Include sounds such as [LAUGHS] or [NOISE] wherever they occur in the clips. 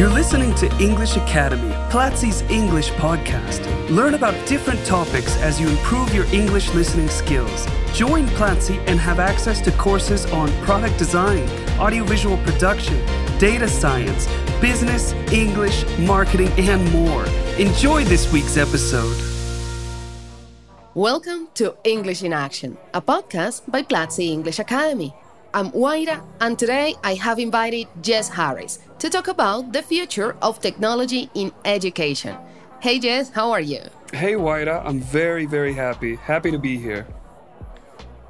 You're listening to English Academy, Platzi's English podcast. Learn about different topics as you improve your English listening skills. Join Platzi and have access to courses on product design, audiovisual production, data science, business, English, marketing, and more. Enjoy this week's episode. Welcome to English in Action, a podcast by Platzi English Academy. I'm Huayra, and today I have invited Jess Harris to talk about the future of technology in education. Hey Jess, how are you? Hey Huayra, I'm very, very happy. Happy to be here.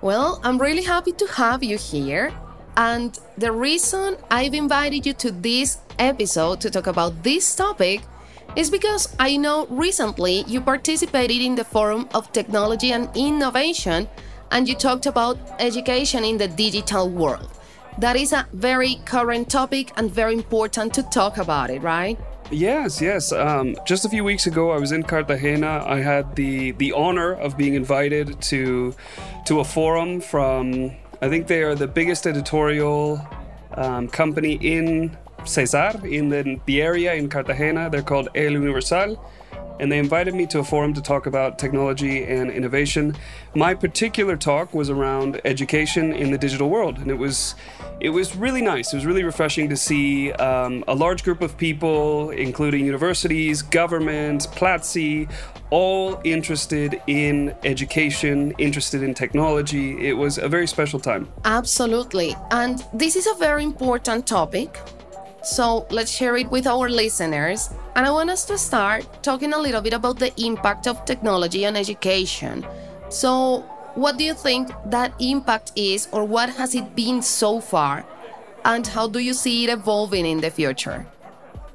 Well, I'm really happy to have you here. And the reason I've invited you to this episode to talk about this topic is because I know recently you participated in the Forum of Technology and Innovation and you talked about education in the digital world. That is a very current topic and very important to talk about it, right? Yes, yes. Um, just a few weeks ago, I was in Cartagena. I had the the honor of being invited to to a forum from. I think they are the biggest editorial um, company in Cesar, in the, the area in Cartagena. They're called El Universal and they invited me to a forum to talk about technology and innovation. My particular talk was around education in the digital world, and it was it was really nice. It was really refreshing to see um, a large group of people, including universities, government, Platzi, all interested in education, interested in technology. It was a very special time. Absolutely. And this is a very important topic so let's share it with our listeners. And I want us to start talking a little bit about the impact of technology on education. So, what do you think that impact is, or what has it been so far? And how do you see it evolving in the future?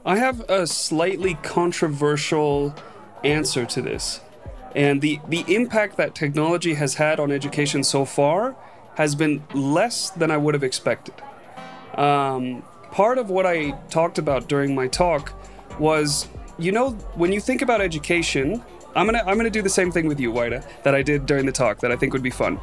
I have a slightly controversial answer to this. And the, the impact that technology has had on education so far has been less than I would have expected. Um, part of what I talked about during my talk was, you know, when you think about education, I'm gonna I'm gonna do the same thing with you, Huayra, that I did during the talk that I think would be fun.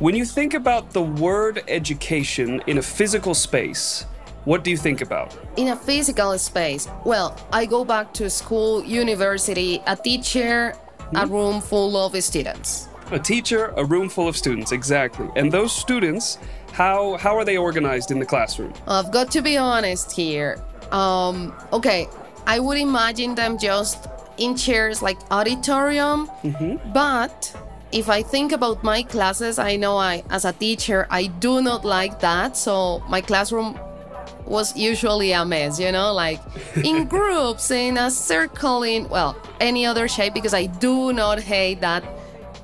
When you think about the word education in a physical space, what do you think about? In a physical space, well, I go back to school, university, a teacher, mm-hmm. a room full of students. A teacher, a room full of students, exactly. And those students how how are they organized in the classroom? I've got to be honest here. Um, okay, I would imagine them just in chairs like auditorium, mm-hmm. but if I think about my classes, I know I as a teacher I do not like that. So my classroom was usually a mess, you know, like in [LAUGHS] groups, in a circle, in well, any other shape because I do not hate that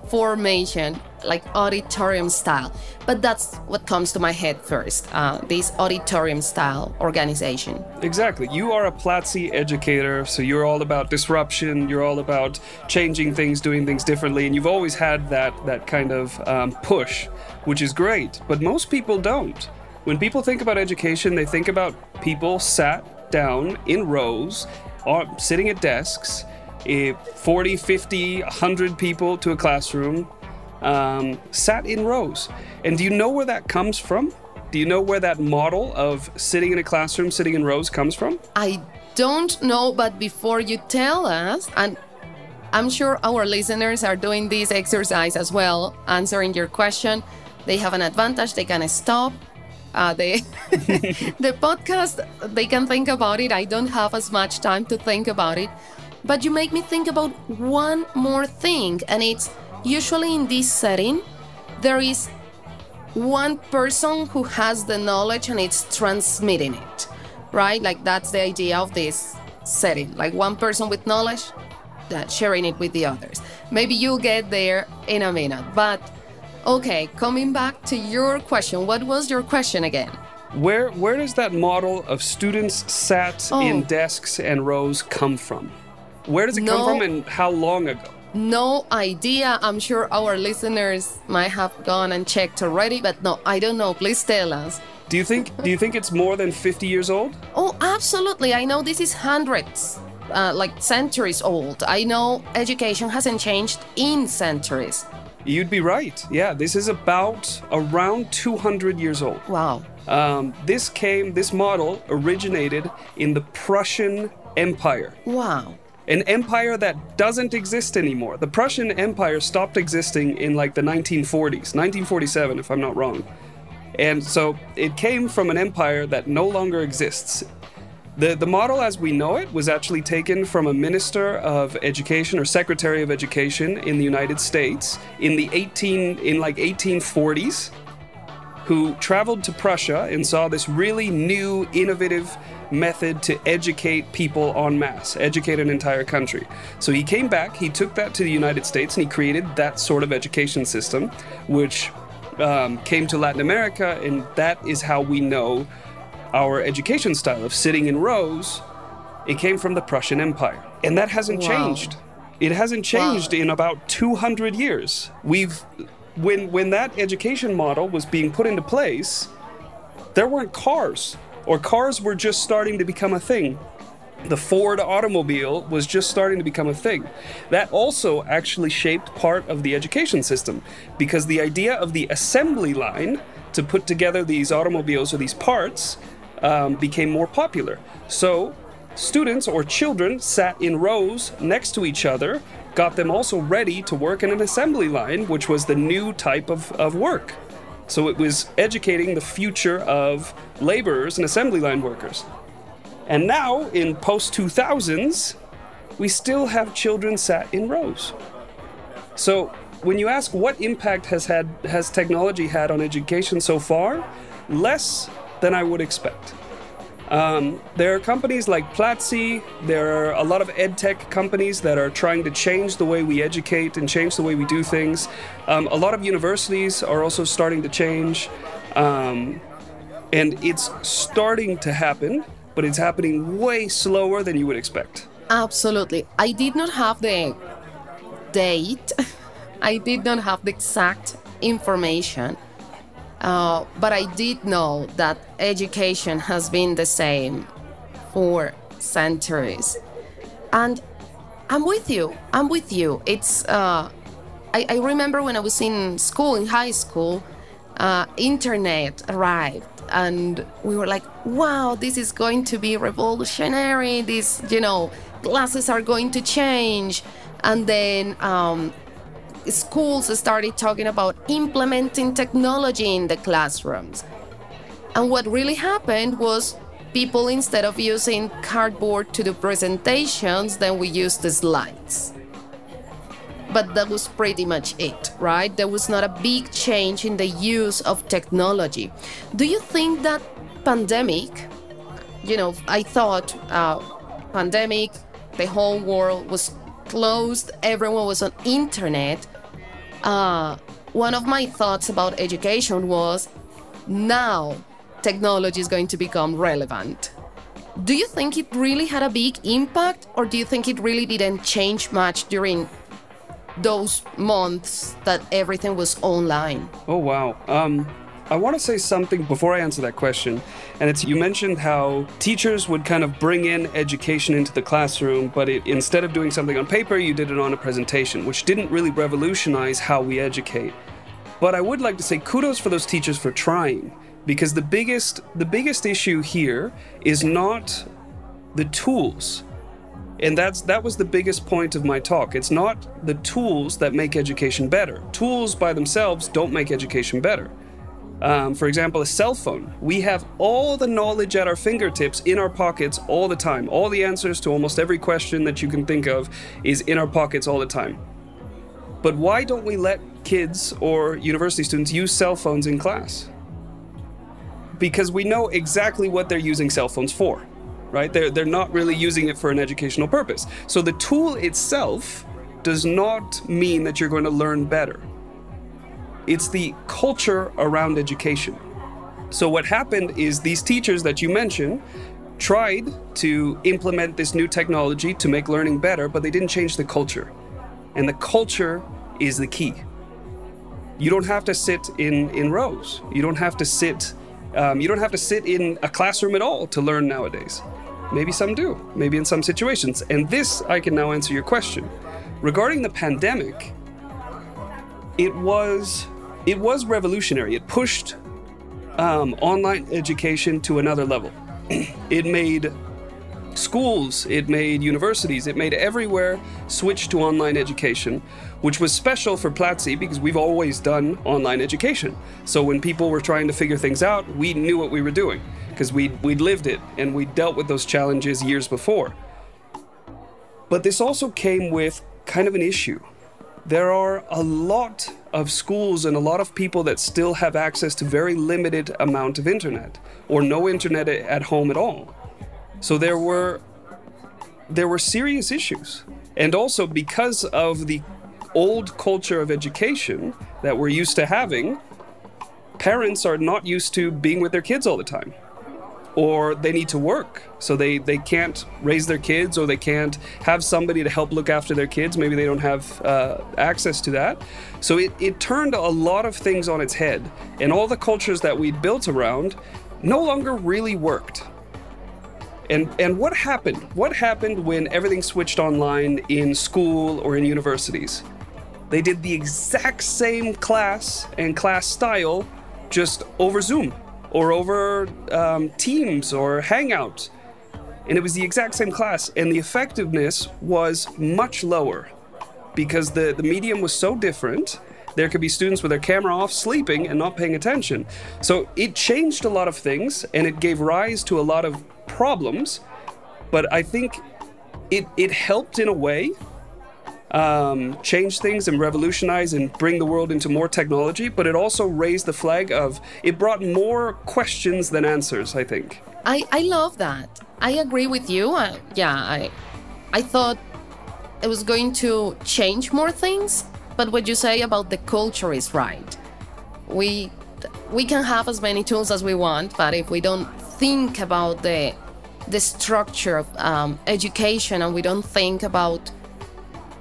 formation like auditorium style. But that's what comes to my head first uh, this auditorium style organization. Exactly. You are a Platzi educator, so you're all about disruption, you're all about changing things, doing things differently, and you've always had that, that kind of um, push, which is great. But most people don't. When people think about education, they think about people sat down in rows, or sitting at desks. Eh, 40, 50, 100 people to a classroom, um, sat in rows. And do you know where that comes from? Do you know where that model of sitting in a classroom, sitting in rows comes from? I don't know, but before you tell us, and I'm sure our listeners are doing this exercise as well, answering your question. They have an advantage, they can stop. Uh, they, [LAUGHS] the podcast, they can think about it. I don't have as much time to think about it. But you make me think about one more thing, and it's Usually, in this setting, there is one person who has the knowledge and it's transmitting it, right? Like that's the idea of this setting. Like one person with knowledge that sharing it with the others. Maybe you'll get there in a minute. But okay, coming back to your question, what was your question again? Where where does that model of students sat oh. in desks and rows come from? Where does it no. come from and how long ago? No idea. I'm sure our listeners might have gone and checked already, but no, I don't know. Please tell us. Do you think do you think it's more than 50 years old? Oh, absolutely. I know this is hundreds, uh, like centuries old. I know education hasn't changed in centuries. You'd be right. Yeah, this is about around 200 years old. Wow. Um, this came, this model originated in the Prussian Empire. Wow. An empire that doesn't exist anymore. The Prussian Empire stopped existing in like the 1940s, 1947, if I'm not wrong. And so it came from an empire that no longer exists. The, the model as we know it was actually taken from a minister of education or secretary of education in the United States in the 18 in like 1840s who traveled to Prussia and saw this really new innovative method to educate people en masse, educate an entire country. So he came back, he took that to the United States and he created that sort of education system which um, came to Latin America and that is how we know our education style of sitting in rows, it came from the Prussian Empire. And that hasn't Wow. changed. It hasn't changed in about 200 years. We've when when that education model was being put into place, there weren't cars or cars were just starting to become a thing. The Ford automobile was just starting to become a thing. That also actually shaped part of the education system because the idea of the assembly line to put together these automobiles or these parts um, became more popular. So students or children sat in rows next to each other, got them also ready to work in an assembly line, which was the new type of, of work. So it was educating the future of laborers and assembly line workers. And now, in post 2000s, we still have children sat in rows. So, when you ask what impact has had has technology had on education so far, less than I would expect. Um, there are companies like Platzi. There are a lot of ed tech companies that are trying to change the way we educate and change the way we do things. Um, a lot of universities are also starting to change. Um, and it's starting to happen, but it's happening way slower than you would expect. Absolutely. I did not have the date, [LAUGHS] I did not have the exact information, uh, but I did know that education has been the same for centuries. And I'm with you. I'm with you. It's. Uh, I, I remember when I was in school, in high school, uh, internet arrived, and we were like, "Wow, this is going to be revolutionary. This, you know, classes are going to change." And then um, schools started talking about implementing technology in the classrooms. And what really happened was people, instead of using cardboard to do presentations, then we used the slides. But that was pretty much it, right? There was not a big change in the use of technology. Do you think that pandemic, you know, I thought uh, pandemic, the whole world was closed, everyone was on internet. Uh, one of my thoughts about education was now technology is going to become relevant. Do you think it really had a big impact, or do you think it really didn't change much during those months that everything was online? Oh wow. Um, I want to say something before I answer that question, and it's you mentioned how teachers would kind of bring in education into the classroom, but it, instead of doing something on paper, you did it on a presentation, which didn't really revolutionize how we educate. But I would like to say kudos for those teachers for trying, because the biggest the biggest issue here is not the tools. And that's that was the biggest point of my talk. It's not the tools that make education better. Tools by themselves don't make education better. Um, for example, a cell phone. We have all the knowledge at our fingertips in our pockets all the time. All the answers to almost every question that you can think of is in our pockets all the time. But why don't we let kids or university students use cell phones in class? Because we know exactly what they're using cell phones for, right? They're, they're not really using it for an educational purpose. So the tool itself does not mean that you're going to learn better. It's the culture around education. So what happened is these teachers that you mentioned tried to implement this new technology to make learning better, but they didn't change the culture. And the culture is the key. You don't have to sit in, in rows. You don't have to sit um, you don't have to sit in a classroom at all to learn nowadays. Maybe some do, maybe in some situations. And this, I can now answer your question. Regarding the pandemic, it was it was revolutionary. It pushed um, online education to another level. [CLEARS THROAT] it made schools, it made universities, it made everywhere switch to online education, which was special for Platzi because we've always done online education. So when people were trying to figure things out, we knew what we were doing because we we'd lived it and we dealt with those challenges years before. But this also came with kind of an issue. There are a lot of schools and a lot of people that still have access to very limited amount of internet or no internet at home at all. So there were there were serious issues. And also because of the old culture of education that we're used to having, parents are not used to being with their kids all the time or they need to work. So they they can't raise their kids or they can't have somebody to help look after their kids. Maybe they don't have uh, access to that. So it, it turned a lot of things on its head and all the cultures that we'd built around no longer really worked. And and what happened? What happened when everything switched online in school or in universities? They did the exact same class and class style just over zoom or over um, Teams or Hangout. And it was the exact same class, and the effectiveness was much lower because the, the medium was so different. There could be students with their camera off, sleeping, and not paying attention. So it changed a lot of things, and it gave rise to a lot of problems. But I think it, it helped in a way um, change things and revolutionize and bring the world into more technology, but it also raised the flag of it brought more questions than answers, I think. I, I love that. I agree with you. Uh, yeah, I, I thought it was going to change more things, but what you say about the culture is right. We we can have as many tools as we want, but if we don't think about the the structure of um, education and we don't think about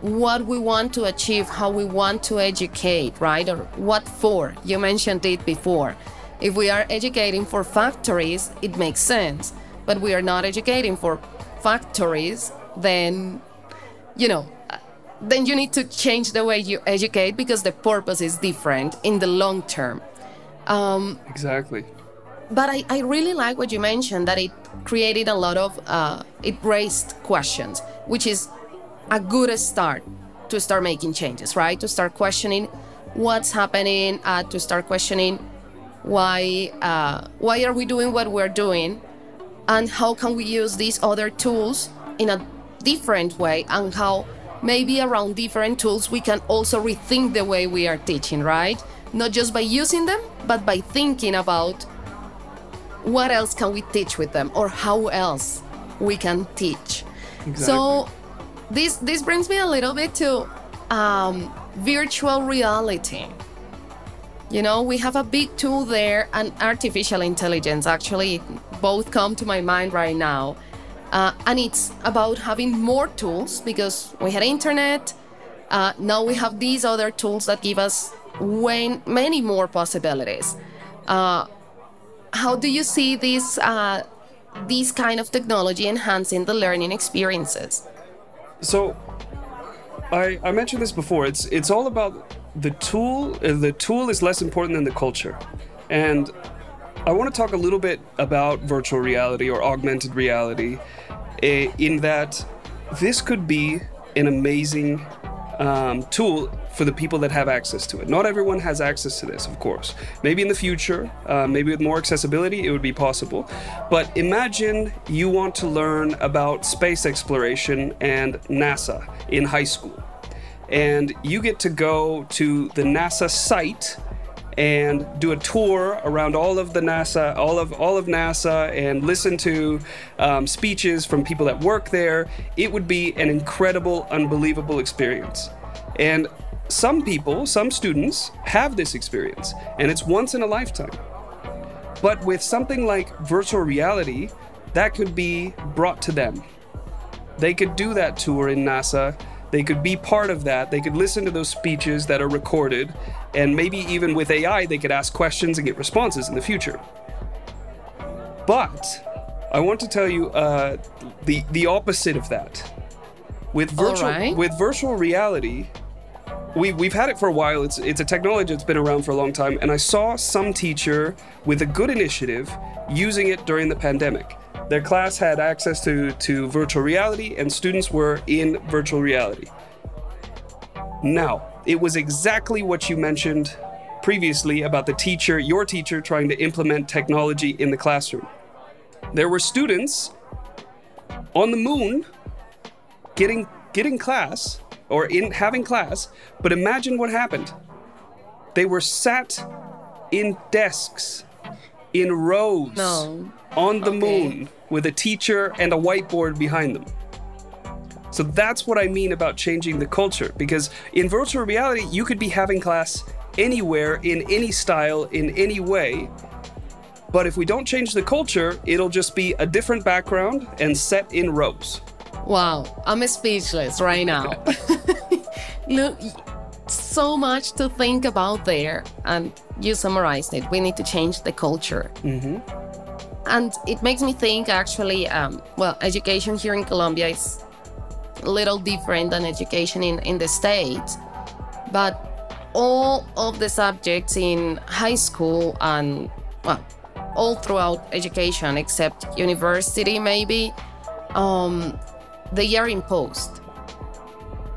what we want to achieve, how we want to educate, right? Or what for? You mentioned it before. If we are educating for factories, it makes sense. But we are not educating for factories, then, you know, then you need to change the way you educate because the purpose is different in the long term. Um, exactly. But I, I really like what you mentioned that it created a lot of, uh, it raised questions, which is a good start to start making changes, right? To start questioning what's happening, uh, to start questioning why uh, why are we doing what we're doing, and how can we use these other tools in a different way, and how maybe around different tools we can also rethink the way we are teaching, right? Not just by using them, but by thinking about what else can we teach with them or how else we can teach. Exactly. So this this brings me a little bit to um, virtual reality. You know, we have a big tool there, and artificial intelligence. Actually, both come to my mind right now, uh, and it's about having more tools because we had internet. Uh, now we have these other tools that give us way many more possibilities. Uh, how do you see this uh, this kind of technology enhancing the learning experiences? So, I I mentioned this before. It's it's all about the tool. Uh, the tool is less important than the culture, and I want to talk a little bit about virtual reality or augmented reality, eh, in that this could be an amazing um, tool for the people that have access to it. Not everyone has access to this, of course. Maybe in the future, uh, maybe with more accessibility, it would be possible. But imagine you want to learn about space exploration and NASA in high school. And you get to go to the NASA site and do a tour around all of the NASA, all of all of NASA, and listen to um, speeches from people that work there. It would be an incredible, unbelievable experience. And some people, some students, have this experience, and it's once in a lifetime. But with something like virtual reality, that could be brought to them. They could do that tour in NASA they could be part of that. They could listen to those speeches that are recorded, and maybe even with AI, they could ask questions and get responses in the future. But I want to tell you uh, the the opposite of that. With virtual right. with virtual reality, we, we've had it for a while. It's it's a technology that's been around for a long time, and I saw some teacher with a good initiative using it during the pandemic. Their class had access to, to virtual reality, and students were in virtual reality. Now, it was exactly what you mentioned previously about the teacher, your teacher, trying to implement technology in the classroom. There were students on the moon getting getting class or in having class, but imagine what happened. They were sat in desks in rows No. on the Okay. moon with a teacher and a whiteboard behind them. So that's what I mean about changing the culture because in virtual reality, you could be having class anywhere, in any style, in any way. But if we don't change the culture, it'll just be a different background and set in rows. Wow, I'm speechless right now. [LAUGHS] [LAUGHS] Look, so much to think about there, and you summarized it. We need to change the culture. Mm-hmm. And it makes me think actually, um, well, education here in Colombia is a little different than education in, in the States, but all of the subjects in high school and, well, all throughout education except university maybe, um, they are imposed,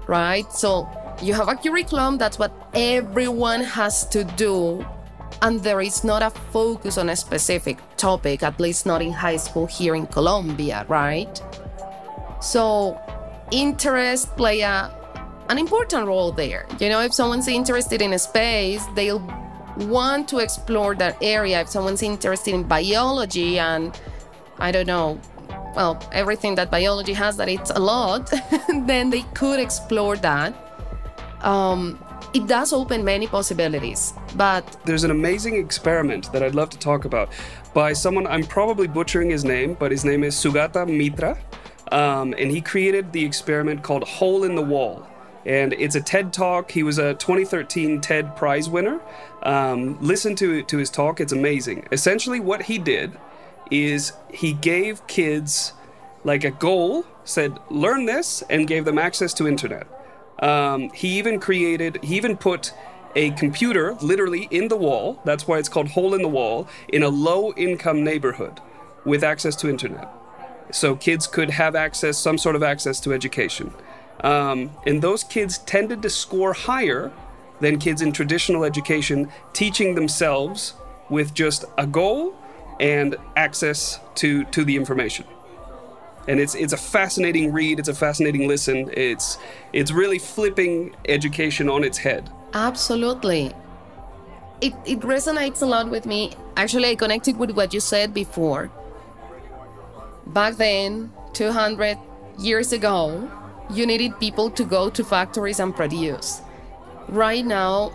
right? So you have a curriculum, that's what everyone has to do, and there is not a focus on a specific topic, at least not in high school here in Colombia, right? So interest play a, an important role there. You know, if someone's interested in a space, they'll want to explore that area. If someone's interested in biology and I don't know, well, everything that biology has that it's a lot, [LAUGHS] then they could explore that. Um, it does open many possibilities, but There's an amazing experiment that I'd love to talk about by someone, I'm probably butchering his name, but his name is Sugata Mitra. Um, and he created the experiment called Hole in the Wall. And it's a TED talk. He was a 2013 TED Prize winner. Um, listen to, to his talk, it's amazing. Essentially, what he did is he gave kids like a goal, said, learn this, and gave them access to internet. Um, he even created, he even put a computer literally in the wall, that's why it's called Hole in the Wall, in a low income neighborhood with access to internet. So kids could have access, some sort of access to education. Um, and those kids tended to score higher than kids in traditional education, teaching themselves with just a goal and access to, to the information and it's it's a fascinating read. It's a fascinating listen. It's it's really flipping education on its head. Absolutely. It, it resonates a lot with me. Actually, I connected with what you said before. Back then, 200 years ago, you needed people to go to factories and produce. Right now,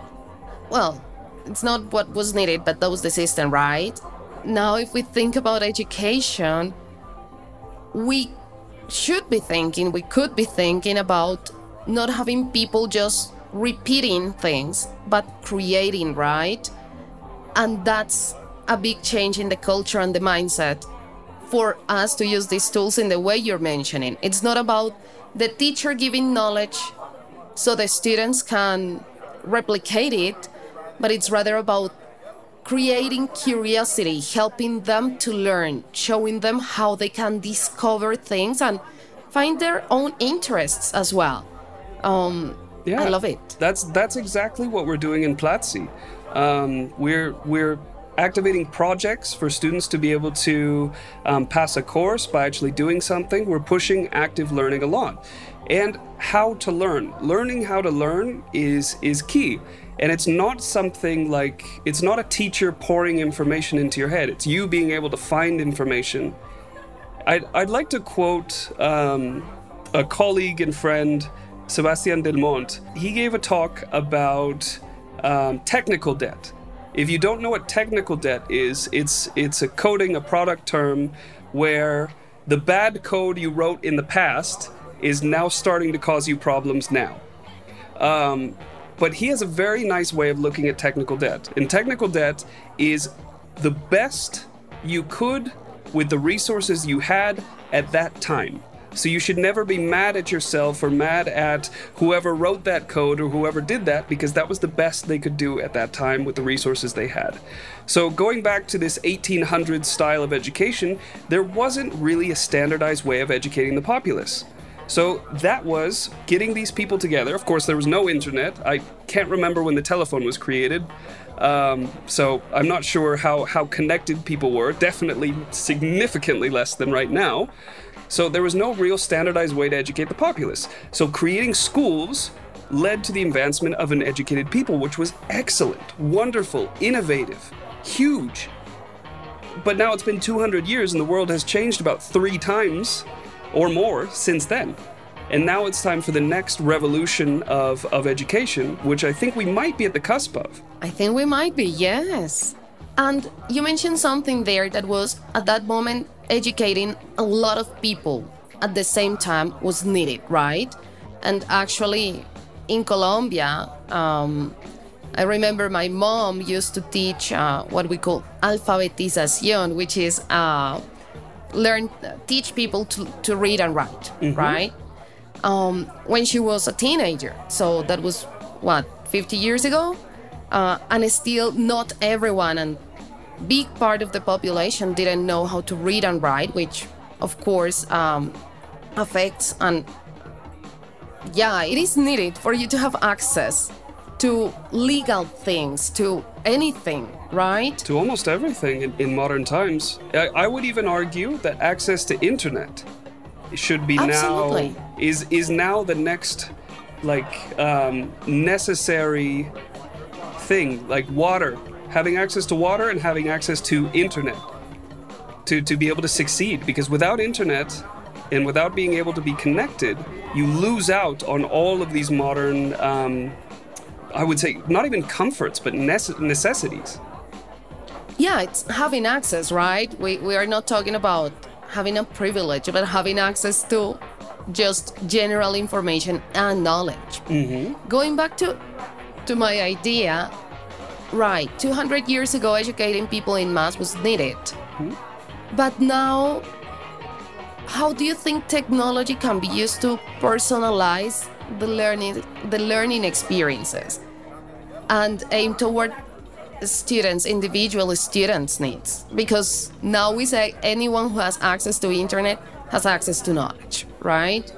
well, it's not what was needed, but that was the system, right? Now, if we think about education, we should be thinking, we could be thinking about not having people just repeating things, but creating, right? And that's a big change in the culture and the mindset for us to use these tools in the way you're mentioning. It's not about the teacher giving knowledge so the students can replicate it, but it's rather about creating curiosity, helping them to learn, showing them how they can discover things and find their own interests as well. Um, Yeah, I love it. That's that's exactly what we're doing in Platzi. Um, we're we're activating projects for students to be able to um, pass a course by actually doing something. We're pushing active learning a lot, and how to learn. Learning how to learn is is key. And it's not something like it's not a teacher pouring information into your head. It's you being able to find information I'd, I'd like to quote um, a colleague and friend, Sebastian Del Monte. He gave a talk about um, technical debt. If you don't know what technical debt is, it's it's a coding, a product term, where the bad code you wrote in the past is now starting to cause you problems now. Um, but he has a very nice way of looking at technical debt. And technical debt is the best you could with the resources you had at that time. So you should never be mad at yourself or mad at whoever wrote that code or whoever did that because that was the best they could do at that time with the resources they had. So going back to this 1800s style of education, there wasn't really a standardized way of educating the populace. So that was getting these people together. Of course, there was no internet. I can't remember when the telephone was created. Um, so I'm not sure how, how connected people were. Definitely significantly less than right now. So there was no real standardized way to educate the populace. So creating schools led to the advancement of an educated people, which was excellent, wonderful, innovative, huge. But now it's been 200 years and the world has changed about three times or more since then. And now it's time for the next revolution of, of education, which I think we might be at the cusp of. I think we might be, yes. And you mentioned something there that was at that moment educating a lot of people at the same time was needed, right? And actually, in Colombia, um, I remember my mom used to teach uh, what we call alfabetización, which is uh, learn, teach people to, to read and write, mm-hmm. right? Um, when she was a teenager. So that was what, 50 years ago? Uh, and still, not everyone and big part of the population didn't know how to read and write, which of course um, affects and yeah, it is needed for you to have access to legal things, to anything, right? To almost everything in, in modern times. I, I, would even argue that access to internet should be Absolutely. now is is now the next like um, necessary thing, like water having access to water and having access to internet to, to be able to succeed. Because without internet and without being able to be connected, you lose out on all of these modern, um, I would say, not even comforts, but nece- necessities. Yeah, it's having access, right? We, we are not talking about having a privilege, but having access to just general information and knowledge. Mm-hmm. Going back to to my idea Right, 200 years ago, educating people in mass was needed. Hmm? But now, how do you think technology can be used to personalize the learning, the learning experiences and aim toward students, individual students' needs? Because now we say anyone who has access to internet has access to knowledge, right?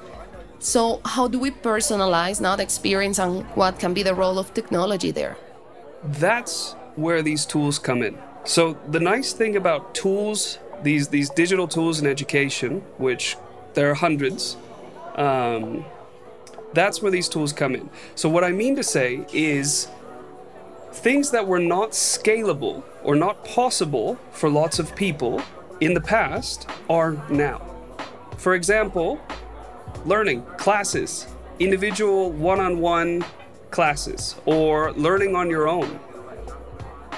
So how do we personalize the experience and what can be the role of technology there? that's where these tools come in. So the nice thing about tools, these these digital tools in education, which there are hundreds, um, that's where these tools come in. So what I mean to say is things that were not scalable or not possible for lots of people in the past are now. For example, learning classes, individual one-on-one classes or learning on your own.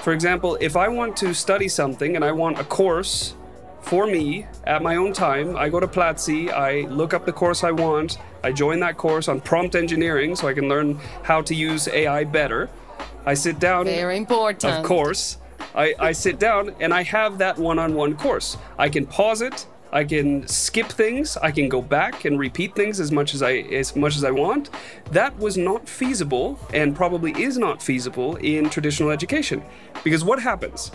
For example, if I want to study something and I want a course for me at my own time, I go to Platzi, I look up the course I want, I join that course on prompt engineering so I can learn how to use AI better. I sit down. Very important. Of course. I, I sit down and I have that one on one course. I can pause it, I can skip things, I can go back and repeat things as much as I as much as I want. That was not feasible and probably is not feasible in traditional education. Because what happens?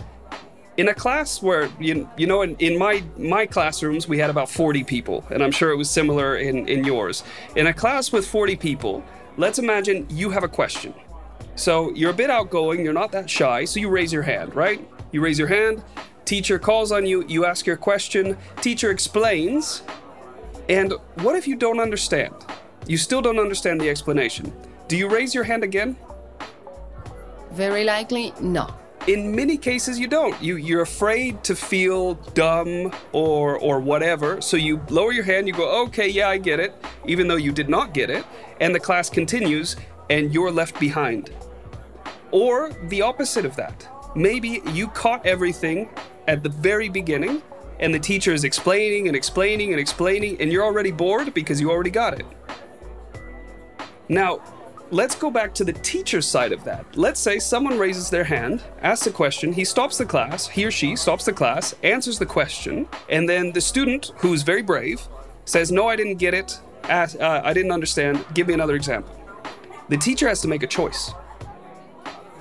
In a class where you, you know in, in my my classrooms we had about 40 people and I'm sure it was similar in, in yours. In a class with 40 people, let's imagine you have a question. So you're a bit outgoing, you're not that shy, so you raise your hand, right? You raise your hand, Teacher calls on you, you ask your question, teacher explains, and what if you don't understand? You still don't understand the explanation. Do you raise your hand again? Very likely, no. In many cases, you don't. You you're afraid to feel dumb or or whatever, so you lower your hand. You go, okay, yeah, I get it, even though you did not get it, and the class continues, and you're left behind. Or the opposite of that. Maybe you caught everything at the very beginning, and the teacher is explaining and explaining and explaining, and you're already bored because you already got it. Now, let's go back to the teacher's side of that. Let's say someone raises their hand, asks a question, he stops the class, he or she stops the class, answers the question, and then the student, who's very brave, says, No, I didn't get it. Ask, uh, I didn't understand. Give me another example. The teacher has to make a choice.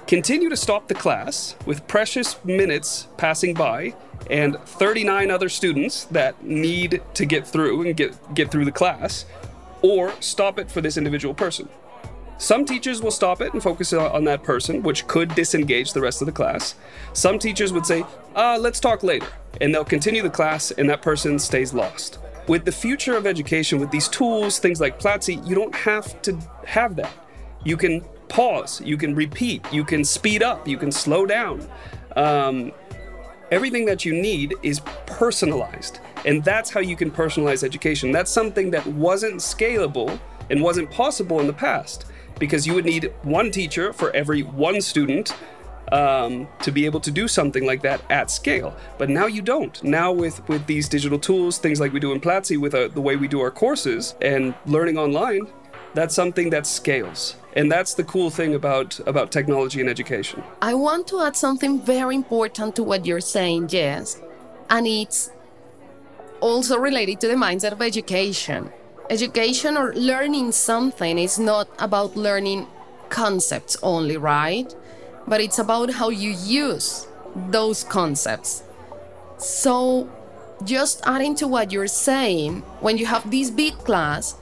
Continue to stop the class with precious minutes passing by and 39 other students that need to get through and get, get through the class, or stop it for this individual person. Some teachers will stop it and focus on that person, which could disengage the rest of the class. Some teachers would say, uh, let's talk later, and they'll continue the class and that person stays lost. With the future of education, with these tools, things like Platzi, you don't have to have that. You can pause, you can repeat, you can speed up, you can slow down. Um, everything that you need is personalized. And that's how you can personalize education. That's something that wasn't scalable and wasn't possible in the past because you would need one teacher for every one student um, to be able to do something like that at scale. But now you don't. Now with with these digital tools, things like we do in Platzi, with uh, the way we do our courses and learning online, that's something that scales. And that's the cool thing about about technology and education. I want to add something very important to what you're saying, Jess, and it's also related to the mindset of education education or learning something is not about learning concepts only, right? But it's about how you use those concepts. So, just adding to what you're saying, when you have this big class,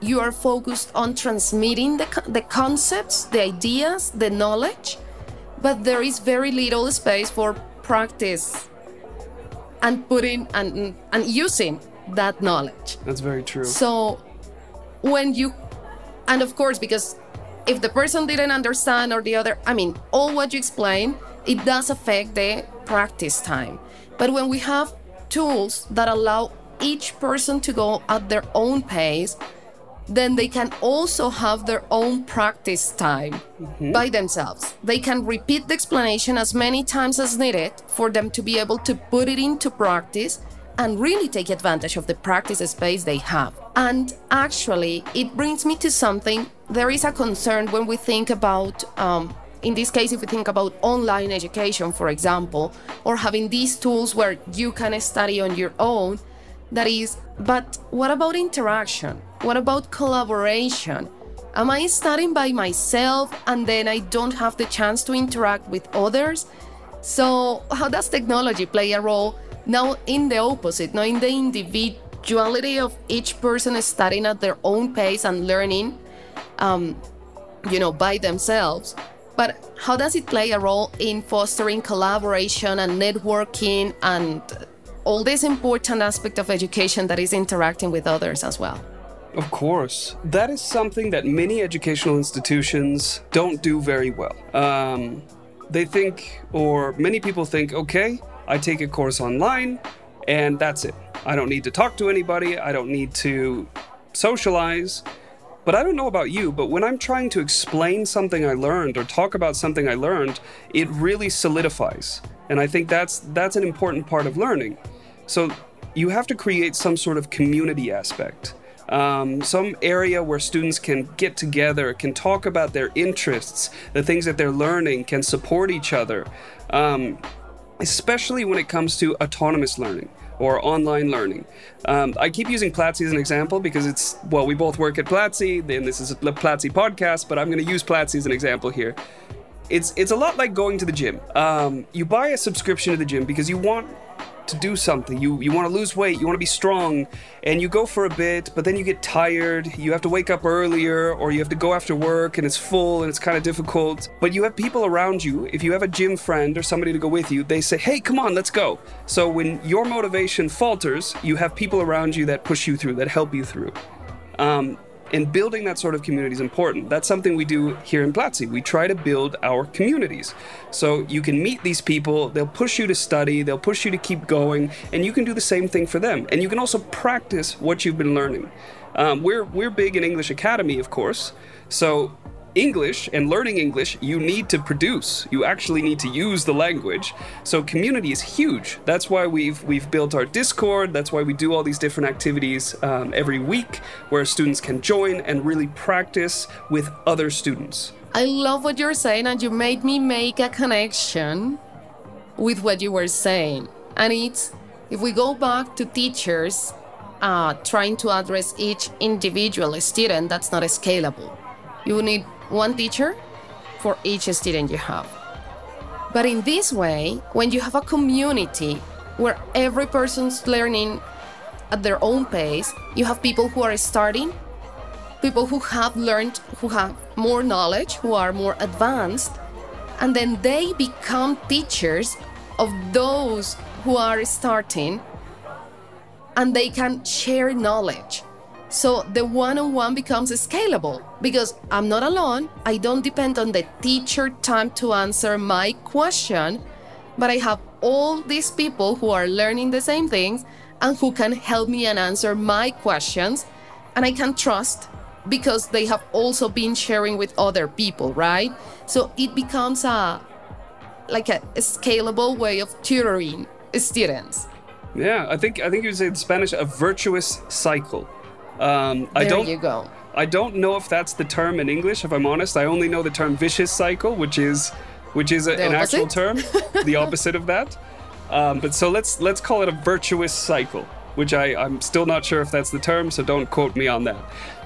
you are focused on transmitting the, the concepts, the ideas, the knowledge, but there is very little space for practice and putting and, and using that knowledge. That's very true. So when you, and of course, because if the person didn't understand or the other, I mean, all what you explain, it does affect the practice time. But when we have tools that allow each person to go at their own pace, then they can also have their own practice time mm-hmm. by themselves. They can repeat the explanation as many times as needed for them to be able to put it into practice and really take advantage of the practice space they have. And actually, it brings me to something. There is a concern when we think about, um, in this case, if we think about online education, for example, or having these tools where you can study on your own. That is, but what about interaction? What about collaboration? Am I studying by myself and then I don't have the chance to interact with others? So, how does technology play a role now, in the opposite, now in the individuality of each person studying at their own pace and learning, um, you know, by themselves. But how does it play a role in fostering collaboration and networking and all this important aspect of education that is interacting with others as well? Of course. That is something that many educational institutions don't do very well. Um, they think, or many people think, okay, I take a course online, and that's it. I don't need to talk to anybody, I don't need to socialize. But I don't know about you, but when I'm trying to explain something I learned or talk about something I learned, it really solidifies. And I think that's that's an important part of learning. So you have to create some sort of community aspect. Um, some area where students can get together, can talk about their interests, the things that they're learning, can support each other. Um, especially when it comes to autonomous learning or online learning. Um, I keep using Platzi as an example because it's, well, we both work at Platzi, and this is a Platzi podcast, but I'm going to use Platzi as an example here. It's, it's a lot like going to the gym. Um, you buy a subscription to the gym because you want to do something. You you want to lose weight, you want to be strong, and you go for a bit, but then you get tired. You have to wake up earlier or you have to go after work and it's full and it's kind of difficult. But you have people around you. If you have a gym friend or somebody to go with you, they say, "Hey, come on, let's go." So when your motivation falters, you have people around you that push you through, that help you through. Um, and building that sort of community is important. That's something we do here in Platzi. We try to build our communities. So you can meet these people, they'll push you to study, they'll push you to keep going, and you can do the same thing for them. And you can also practice what you've been learning. Um, we're, we're big in English Academy, of course. So English and learning English, you need to produce. You actually need to use the language. So community is huge. That's why we've we've built our Discord. That's why we do all these different activities um, every week, where students can join and really practice with other students. I love what you're saying, and you made me make a connection with what you were saying. And it's if we go back to teachers uh, trying to address each individual student, that's not scalable. You will need one teacher for each student you have. But in this way, when you have a community where every person's learning at their own pace, you have people who are starting, people who have learned, who have more knowledge, who are more advanced, and then they become teachers of those who are starting and they can share knowledge. So the one on one becomes scalable because I'm not alone. I don't depend on the teacher time to answer my question, but I have all these people who are learning the same things and who can help me and answer my questions. And I can trust because they have also been sharing with other people, right? So it becomes a like a, a scalable way of tutoring students. Yeah, I think I think you would say in Spanish a virtuous cycle. Um, there I don't, you go. I don't know if that's the term in English. If I'm honest, I only know the term vicious cycle, which is which is a, an actual term, [LAUGHS] the opposite of that. Um, but so let's let's call it a virtuous cycle, which I I'm still not sure if that's the term, so don't quote me on that.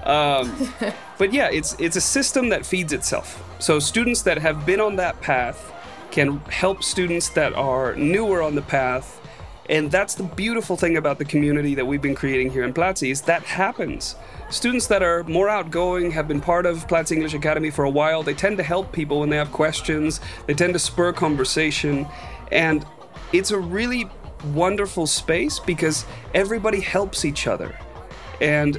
Um, [LAUGHS] but yeah, it's it's a system that feeds itself. So students that have been on that path can help students that are newer on the path and that's the beautiful thing about the community that we've been creating here in Platzi is that happens. Students that are more outgoing have been part of Platzi English Academy for a while. They tend to help people when they have questions. They tend to spur conversation. And it's a really wonderful space because everybody helps each other. And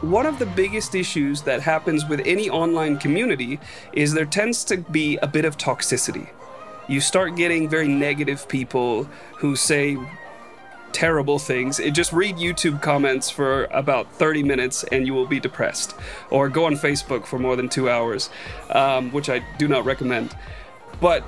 one of the biggest issues that happens with any online community is there tends to be a bit of toxicity you start getting very negative people who say terrible things. It, just read YouTube comments for about 30 minutes and you will be depressed. Or go on Facebook for more than two hours, um, which I do not recommend. But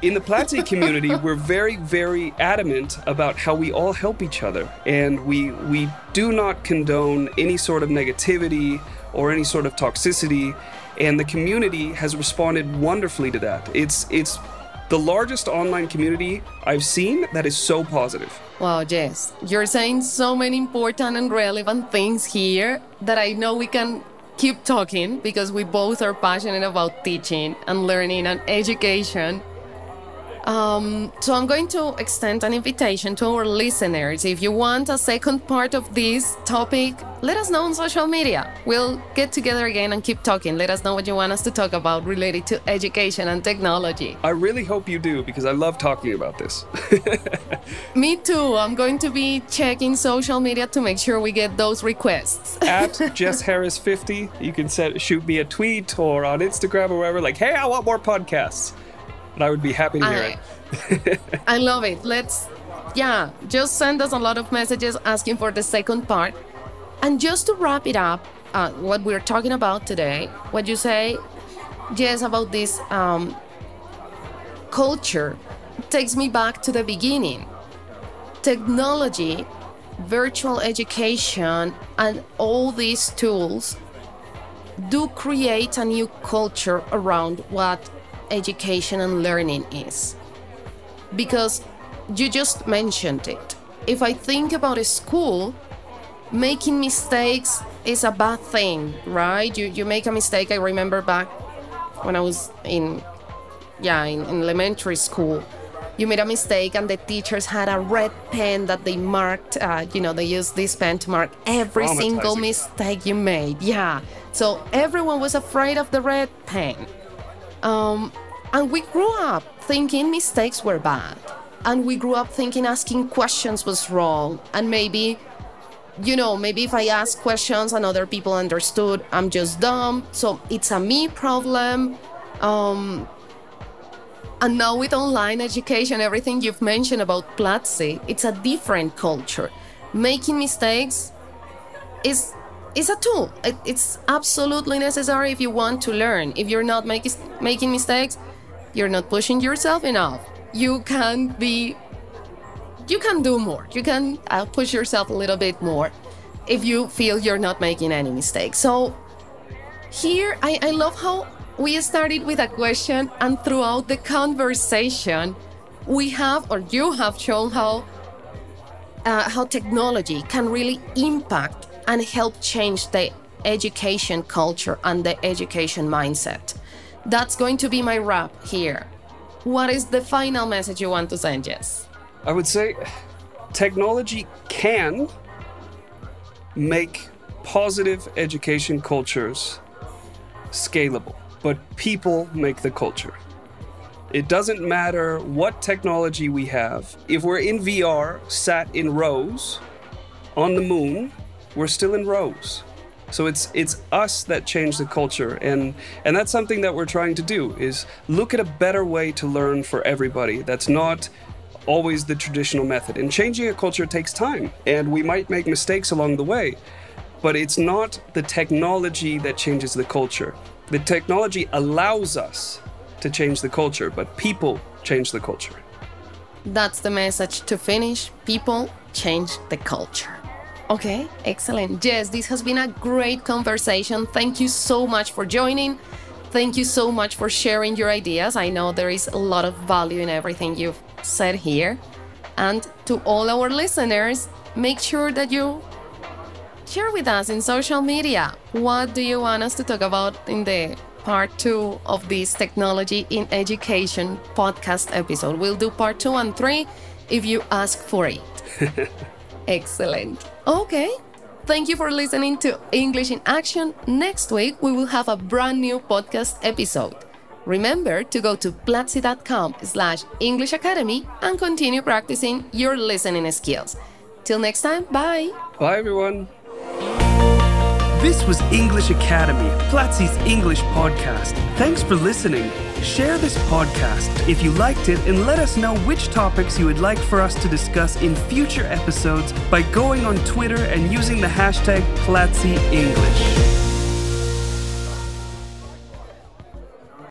in the Platzi [LAUGHS] community, we're very, very adamant about how we all help each other. And we, we do not condone any sort of negativity or any sort of toxicity. And the community has responded wonderfully to that. It's, it's the largest online community I've seen that is so positive. Wow, Jess, you're saying so many important and relevant things here that I know we can keep talking because we both are passionate about teaching and learning and education. Um, so I'm going to extend an invitation to our listeners. If you want a second part of this topic, let us know on social media. We'll get together again and keep talking. Let us know what you want us to talk about related to education and technology. I really hope you do because I love talking about this. [LAUGHS] Me too. I'm going to be checking social media to make sure we get those requests. [LAUGHS] At Jess Harris 50, you can set, shoot me a tweet or on Instagram or wherever, like, hey, I want more podcasts but I would be happy to hear I, it. I love it. Let's, yeah, just send us a lot of messages asking for the second part. And just to wrap it up, uh, what we're talking about today, what you say, Jess, about this um, culture takes me back to the beginning. Technology, virtual education, and all these tools do create a new culture around what education and learning is. Because you just mentioned it. If I think about a school, making mistakes is a bad thing, right? You, you make a mistake. I remember back when I was in, yeah, in, in elementary school you made a mistake and the teachers had a red pen that they marked uh, you know they used this pen to mark every single mistake you made yeah so everyone was afraid of the red pen um, and we grew up thinking mistakes were bad. And we grew up thinking asking questions was wrong. And maybe, you know, maybe if I ask questions and other people understood, I'm just dumb. So it's a me problem. Um, and now with online education, everything you've mentioned about Platzi, it's a different culture. Making mistakes is is a tool. It, it's absolutely necessary if you want to learn. If you're not make, making mistakes, you're not pushing yourself enough. You can be, you can do more. You can uh, push yourself a little bit more if you feel you're not making any mistakes. So here, I, I love how we started with a question, and throughout the conversation, we have, or you have shown how uh, how technology can really impact and help change the education culture and the education mindset. That's going to be my wrap here. What is the final message you want to send, Jess? I would say technology can make positive education cultures scalable, but people make the culture. It doesn't matter what technology we have. If we're in VR, sat in rows on the moon, we're still in rows. So it's it's us that change the culture and and that's something that we're trying to do is look at a better way to learn for everybody. That's not always the traditional method. And changing a culture takes time and we might make mistakes along the way. But it's not the technology that changes the culture. The technology allows us to change the culture, but people change the culture. That's the message to finish. People change the culture. Okay, excellent. Yes, this has been a great conversation. Thank you so much for joining. Thank you so much for sharing your ideas. I know there is a lot of value in everything you've said here. And to all our listeners, make sure that you share with us in social media what do you want us to talk about in the part two of this technology in education podcast episode. We'll do part two and three if you ask for it. [LAUGHS] Excellent. Okay. Thank you for listening to English in Action. Next week, we will have a brand new podcast episode. Remember to go to platzi.com slash English Academy and continue practicing your listening skills. Till next time, bye. Bye, everyone. This was English Academy, Platzi's English podcast. Thanks for listening. Share this podcast if you liked it and let us know which topics you would like for us to discuss in future episodes by going on Twitter and using the hashtag Platzi English.